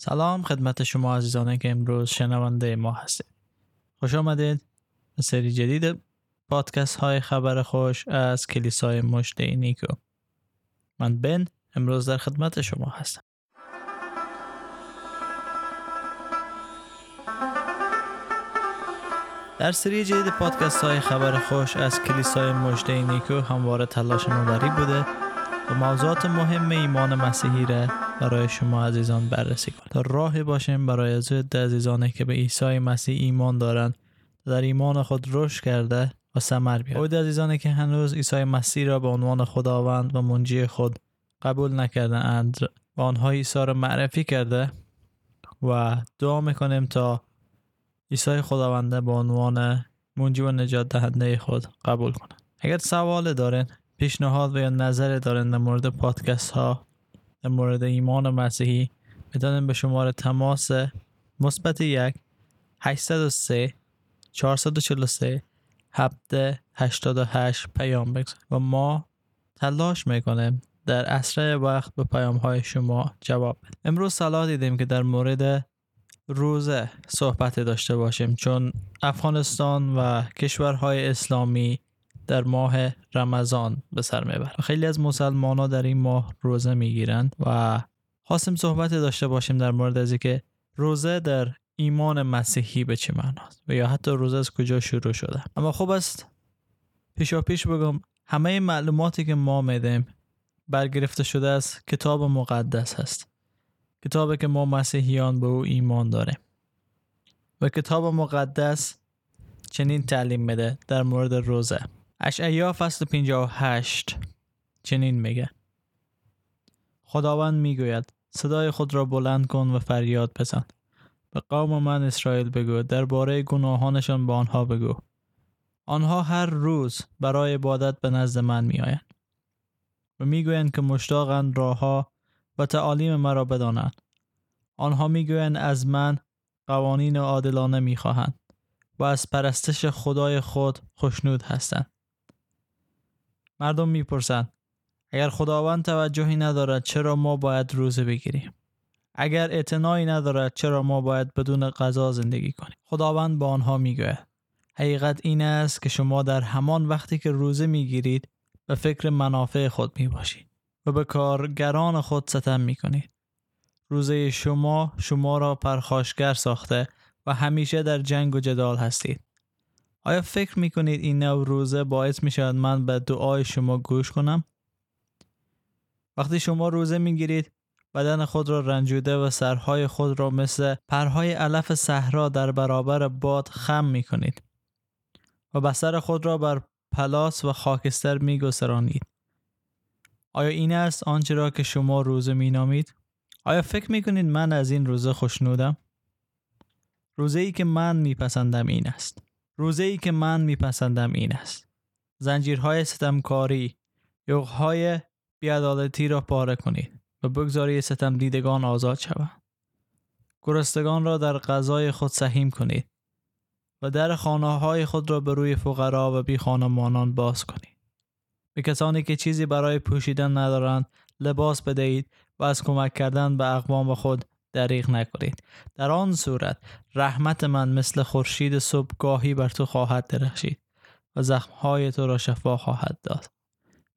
سلام خدمت شما عزیزانی که امروز شنونده ما هستید خوش آمدید. به سری جدید پادکست های خبر خوش از کلیسای مشته نیکو. من بن امروز در خدمت شما هستم. در سری جدید پادکست های خبر خوش از کلیسای مجده نیکو همواره تلاش ما بوده و موضوعات مهم ایمان مسیحی را برای شما عزیزان بررسی کنیم تا راهی باشیم برای ضد عزیزانی که به عیسی مسیح ایمان دارند در ایمان خود رشد کرده و ثمر بیارند عزیزانی که هنوز عیسی مسیح را به عنوان خداوند و منجی خود قبول نکرده اند و آنها عیسی را معرفی کرده و دعا می‌کنیم تا عیسی خداونده به عنوان منجی و نجات دهنده خود قبول کنند اگر سوال دارین پیشنهاد و یا نظر دارین در مورد پادکست ها در مورد ایمان مسیحی می‌تونین به شماره تماس مثبت یک 803 443 788 پیام بگذارید و ما تلاش می‌کنیم در اسرع وقت به پیام های شما جواب بدیم. امروز صلاح دیدیم که در مورد روزه صحبت داشته باشیم چون افغانستان و کشورهای اسلامی در ماه رمضان به سر می‌برند خیلی از مسلمان ها در این ماه روزه می‌گیرند و خواستیم صحبت داشته باشیم در مورد از که روزه در ایمان مسیحی به چه معناست و یا حتی روزه از کجا شروع شده. اما خوب است پیشا پیش بگم همه معلوماتی که ما میدیم برگرفته شده از کتاب مقدس هست. کتابی که ما مسیحیان به او ایمان داریم. و کتاب مقدس چنین تعلیم میده در مورد روزه. اشعیا فصل 58 چنین میگه. خداوند می‌گوید صدای خود را بلند کن و فریاد بزن. به قوم من اسرائیل بگو درباره گناهانشان به آنها بگو. آنها هر روز برای عبادت به نزد من میآیند. و می‌گویند که مشتاقند راهها و تعالیم مرا بدانند. آنها می‌گویند از من قوانین عادلانه می‌خواهند و از پرستش خدای خود خوشنود هستند. مردم می‌پرسند اگر خداوند توجهی ندارد چرا ما باید روزه بگیریم اگر اعتنایی ندارد چرا ما باید بدون غذا زندگی کنیم خداوند به آنها می‌گوید حقیقت این است که شما در همان وقتی که روزه می‌گیرید به فکر منافع خود می‌باشید و به کارگران خود ستم می کنید. روزه شما شما را پرخاشگر ساخته و همیشه در جنگ و جدال هستید. آیا فکر می کنید این نوع روزه باعث می شود من به دعای شما گوش کنم؟ وقتی شما روزه می گیرید بدن خود را رنجوده و سرهای خود را مثل پرهای علف صحرا در برابر باد خم می کنید و بسر خود را بر پلاس و خاکستر می گسرانید. آیا این است آنچه را که شما روزه می نامید؟ آیا فکر می کنید من از این روزه خوشنودم؟ روزه ای که من میپسندم این است. روزه ای که من میپسندم این است. زنجیرهای ستمکاری، یوغهای بیادالتی را پاره کنید و بگذاری ستم دیدگان آزاد شوند. گرستگان را در غذای خود سهیم کنید و در خانه های خود را به روی فقرا و بی خانمانان باز کنید. به کسانی که چیزی برای پوشیدن ندارند لباس بدهید و از کمک کردن به اقوام خود دریغ نکنید. در آن صورت رحمت من مثل خورشید صبحگاهی بر تو خواهد درخشید و زخمهای تو را شفا خواهد داد.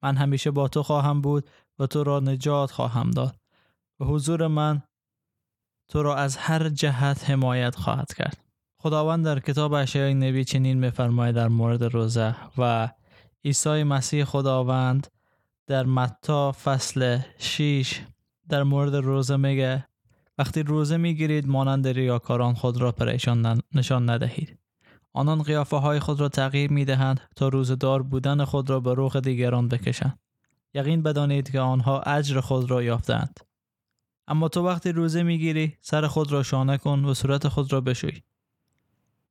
من همیشه با تو خواهم بود و تو را نجات خواهم داد و حضور من تو را از هر جهت حمایت خواهد کرد. خداوند در کتاب اشیای نبی چنین میفرماید در مورد روزه و عیسی مسیح خداوند در متا فصل 6 در مورد روزه میگه وقتی روزه می‌گیرید مانند ریاکاران خود را پریشان نشان ندهید. آنان قیافه های خود را تغییر می دهند تا روزدار بودن خود را به روح دیگران بکشند. یقین بدانید که آنها اجر خود را یافتند اما تو وقتی روزه می‌گیری سر خود را شانه کن و صورت خود را بشوی.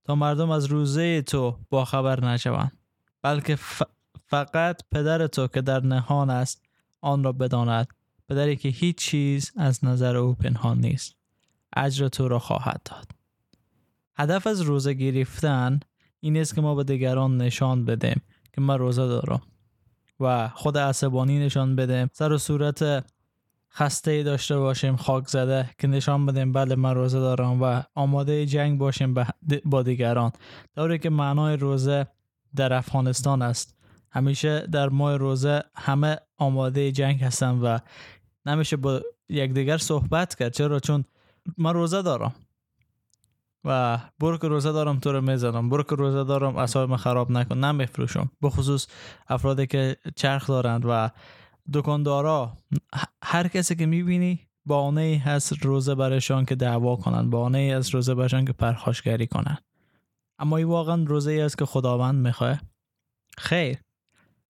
تا مردم از روزه تو با خبر نشوند بلکه فقط پدر تو که در نهان است آن را بداند. پدری که هیچ چیز از نظر او پنهان نیست. اجر تو را خواهد داد. هدف از روزه گرفتن این است که ما به دیگران نشان بدیم که من روزه دارم و خود عصبانی نشان بدیم. سر و صورت خسته داشته باشیم خاک زده که نشان بدیم بله من روزه دارم و آماده جنگ باشیم با دیگران. طوری که معنای روزه در افغانستان است. همیشه در ماه روزه همه آماده جنگ هستن و نمیشه با یکدیگر صحبت کرد. چرا؟ چون من روزه دارم. و برو روزه دارم تو رو می‌زنم. برو که روزه دارم اصاب خراب نکن. نمیفروشم بخصوص افرادی که چرخ دارند و دکاندارا. هر کسی که می‌بینی بانه هست روزه برشان که دعوا کنند بانه از روزه برشان که پرخاشگری کنند اما این واقعا روزه ای است که خداوند می‌خواه. خیر.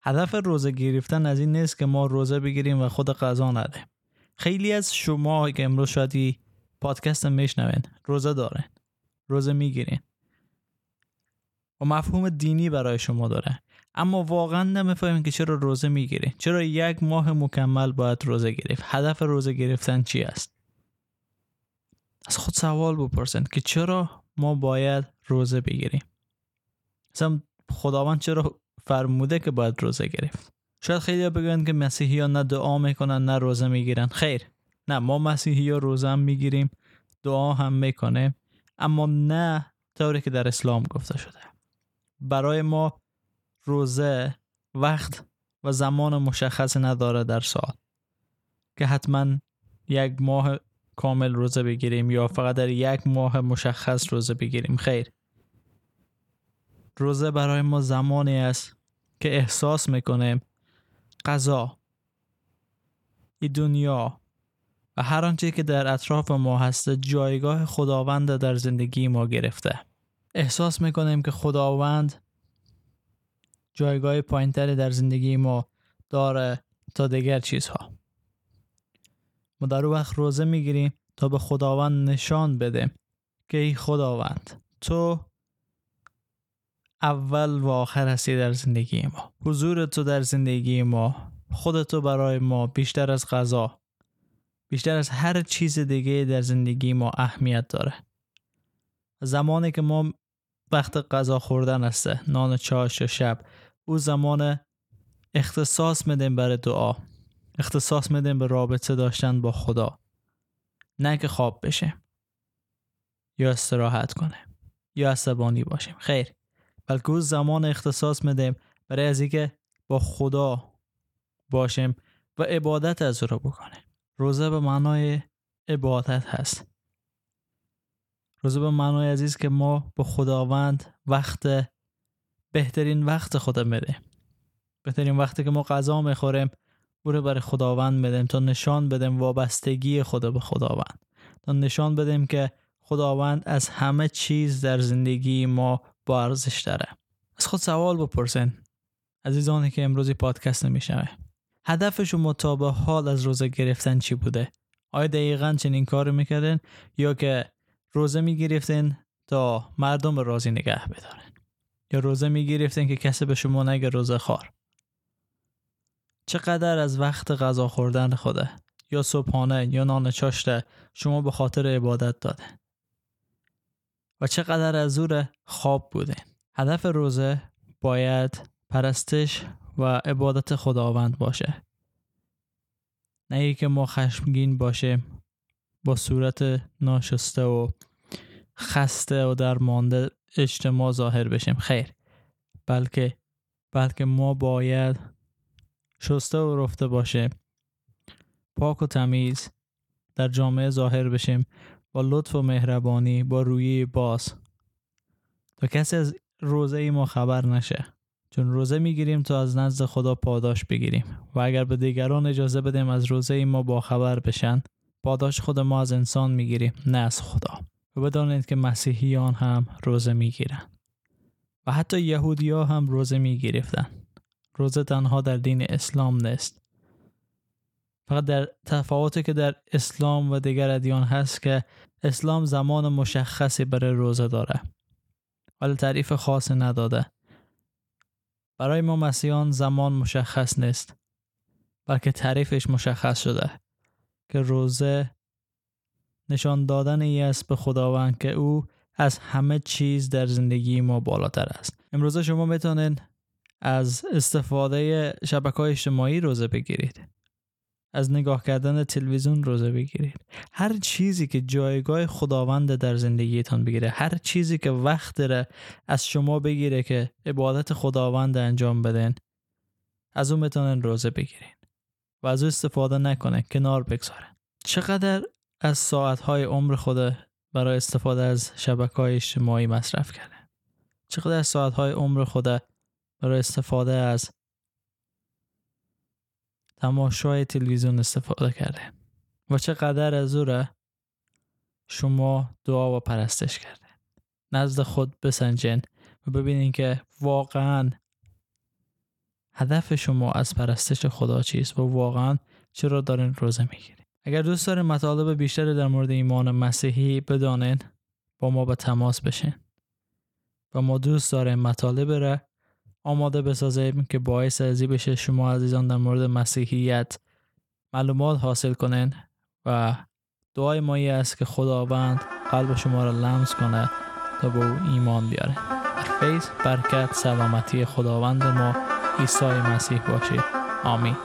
هدف روزه گرفتن از این نیست که ما روزه بگیریم و خود قضا نده خیلی از شما که امروز شاید پادکست میشنوین روزه دارن روزه می‌گیرین. و مفهوم دینی برای شما داره. اما واقعا نمی‌فهمین که چرا روزه می‌گیرین. چرا یک ماه مکمل باید روزه گرفت؟ هدف روزه گرفتن چی است؟ از خود سوال بپرسین که چرا ما باید روزه بگیریم؟ مثلا خداوند چرا فرموده که باید روزه گرفت. شاید خیلی بگن که مسیحی ها نه دعا می‌کنن نه روزه می‌گیرن. خیر نه ما مسیحی ها روزه هم می‌گیریم دعا هم می‌کنه اما نه طوری که در اسلام گفته شده. برای ما روزه وقت و زمان مشخص نداره در سال. که حتما یک ماه کامل روزه بگیریم یا فقط در یک ماه مشخص روزه بگیریم. خیر. روزه برای ما زمانی است که احساس می‌کنیم این دنیا و هر آنچه که در اطراف ما هست جایگاه خداوند در زندگی ما گرفته. احساس می‌کنیم که خداوند جایگاه پایینتری در زندگی ما داره تا دیگر چیزها. ما در وقت روزه می‌گیریم تا به خداوند نشان بده که ای خداوند تو اول و آخر هستی در زندگی ما. حضور تو در زندگی ما خودتو برای ما بیشتر از غذا بیشتر از هر چیز دیگه در زندگی ما اهمیت داره. زمانی که ما وقت غذا خوردن هسته نان چاش و شب او زمان اختصاص میدیم برای دعا اختصاص میدیم به رابطه داشتن با خدا. نه که خواب بشه یا استراحت کنه یا عصبانی باشیم. خیر. بلکه او زمان اختصاص میدیم. برای از اینکه با خدا باشیم و عبادت از او رو بکنیم. روزه به معنای عبادت هست. روزه به معنای عزیز که ما به خداوند وقت بهترین وقت خود میده بهترین وقتی که ما غذا می‌خوریم او رو برای خداوند بدیم تا نشان بدیم وابستگی خدا به خداوند. تا نشان بدیم که خداوند از همه چیز در زندگی ما با ارزش داره. از خود سوال بپرسین. عزیزانی که امروزی پادکست نمیشنوه. هدف شما تا به حال از روزه گرفتن چی بوده؟ آیا دقیقا چنین کار می‌کردین؟ یا که روزه می‌گرفتین تا مردم راضی نگه بدارن؟ یا روزه می‌گرفتین که کسی به شما نگه روزه خار چقدر از وقت غذا خوردن خوده؟ یا صبحانه یا نان چاشته شما به خاطر عبادت داده و چقدر از زور خواب بوده. هدف روزه باید پرستش و عبادت خداوند باشه. نه ای که ما خشمگین باشه با صورت ناشسته و خسته و درمانده اجتماع ظاهر بشیم. خیر. بلکه بلکه ما باید شسته و رفته باشه پاک و تمیز در جامعه ظاهر بشیم. با لطف و مهربانی با روی باز. تا کسی از روزه ما خبر نشه. چون روزه می‌گیریم تا از نزد خدا پاداش بگیریم. و اگر به دیگران اجازه بدیم از روزه ما با خبر بشن پاداش خود ما از انسان می‌گیریم نه از خدا. و بدانید که مسیحیان هم روزه می‌گیرن. و حتی یهودی هم روزه می‌گرفتن. روزه تنها در دین اسلام نیست. فقط در تفاوتی که در اسلام و دیگر ادیان هست که اسلام زمان مشخصی برای روزه داره ولی تعریف خاصی نداده. برای ما مسیحیان زمان مشخص نیست بلکه تعریفش مشخص شده که روزه نشان دادن ای است به خداوند که او از همه چیز در زندگی ما بالاتر است. امروزه شما می‌تونید از استفاده شبکه های اجتماعی روزه بگیرید. از نگاه کردن تلویزیون روزه بگیرید. هر چیزی که جایگاه خداوند در زندگیتان بگیره هر چیزی که وقت داره از شما بگیره که عبادت خداوند انجام بدن از اون می‌تونن روزه بگیرین و از او استفاده نکنه کنار بگذارن چقدر از ساعتهای عمر خود برای استفاده از شبکه های اجتماعی مصرف کرده چقدر از ساعتهای عمر خود برای استفاده از تماشای تلویزیون استفاده کرده. و چقدر از او را شما دعا و پرستش کرده. نزد خود بسنجین و ببینین که واقعا هدف شما از پرستش خدا چیست و واقعا چرا دارین روزه می‌گیرید اگر دوست دارین مطالب بیشتری در مورد ایمان مسیحی بدانین با ما به تماس بشین. و ما دوست داریم مطالب را آماده بسازیم که باعث ازی بشه شما عزیزان در مورد مسیحیت معلومات حاصل کنین و دعای ما است که خداوند قلب شما را لمس کنه تا به او ایمان بیاره. فیض برکت سلامتی خداوند ما عیسی مسیح باشید. آمین.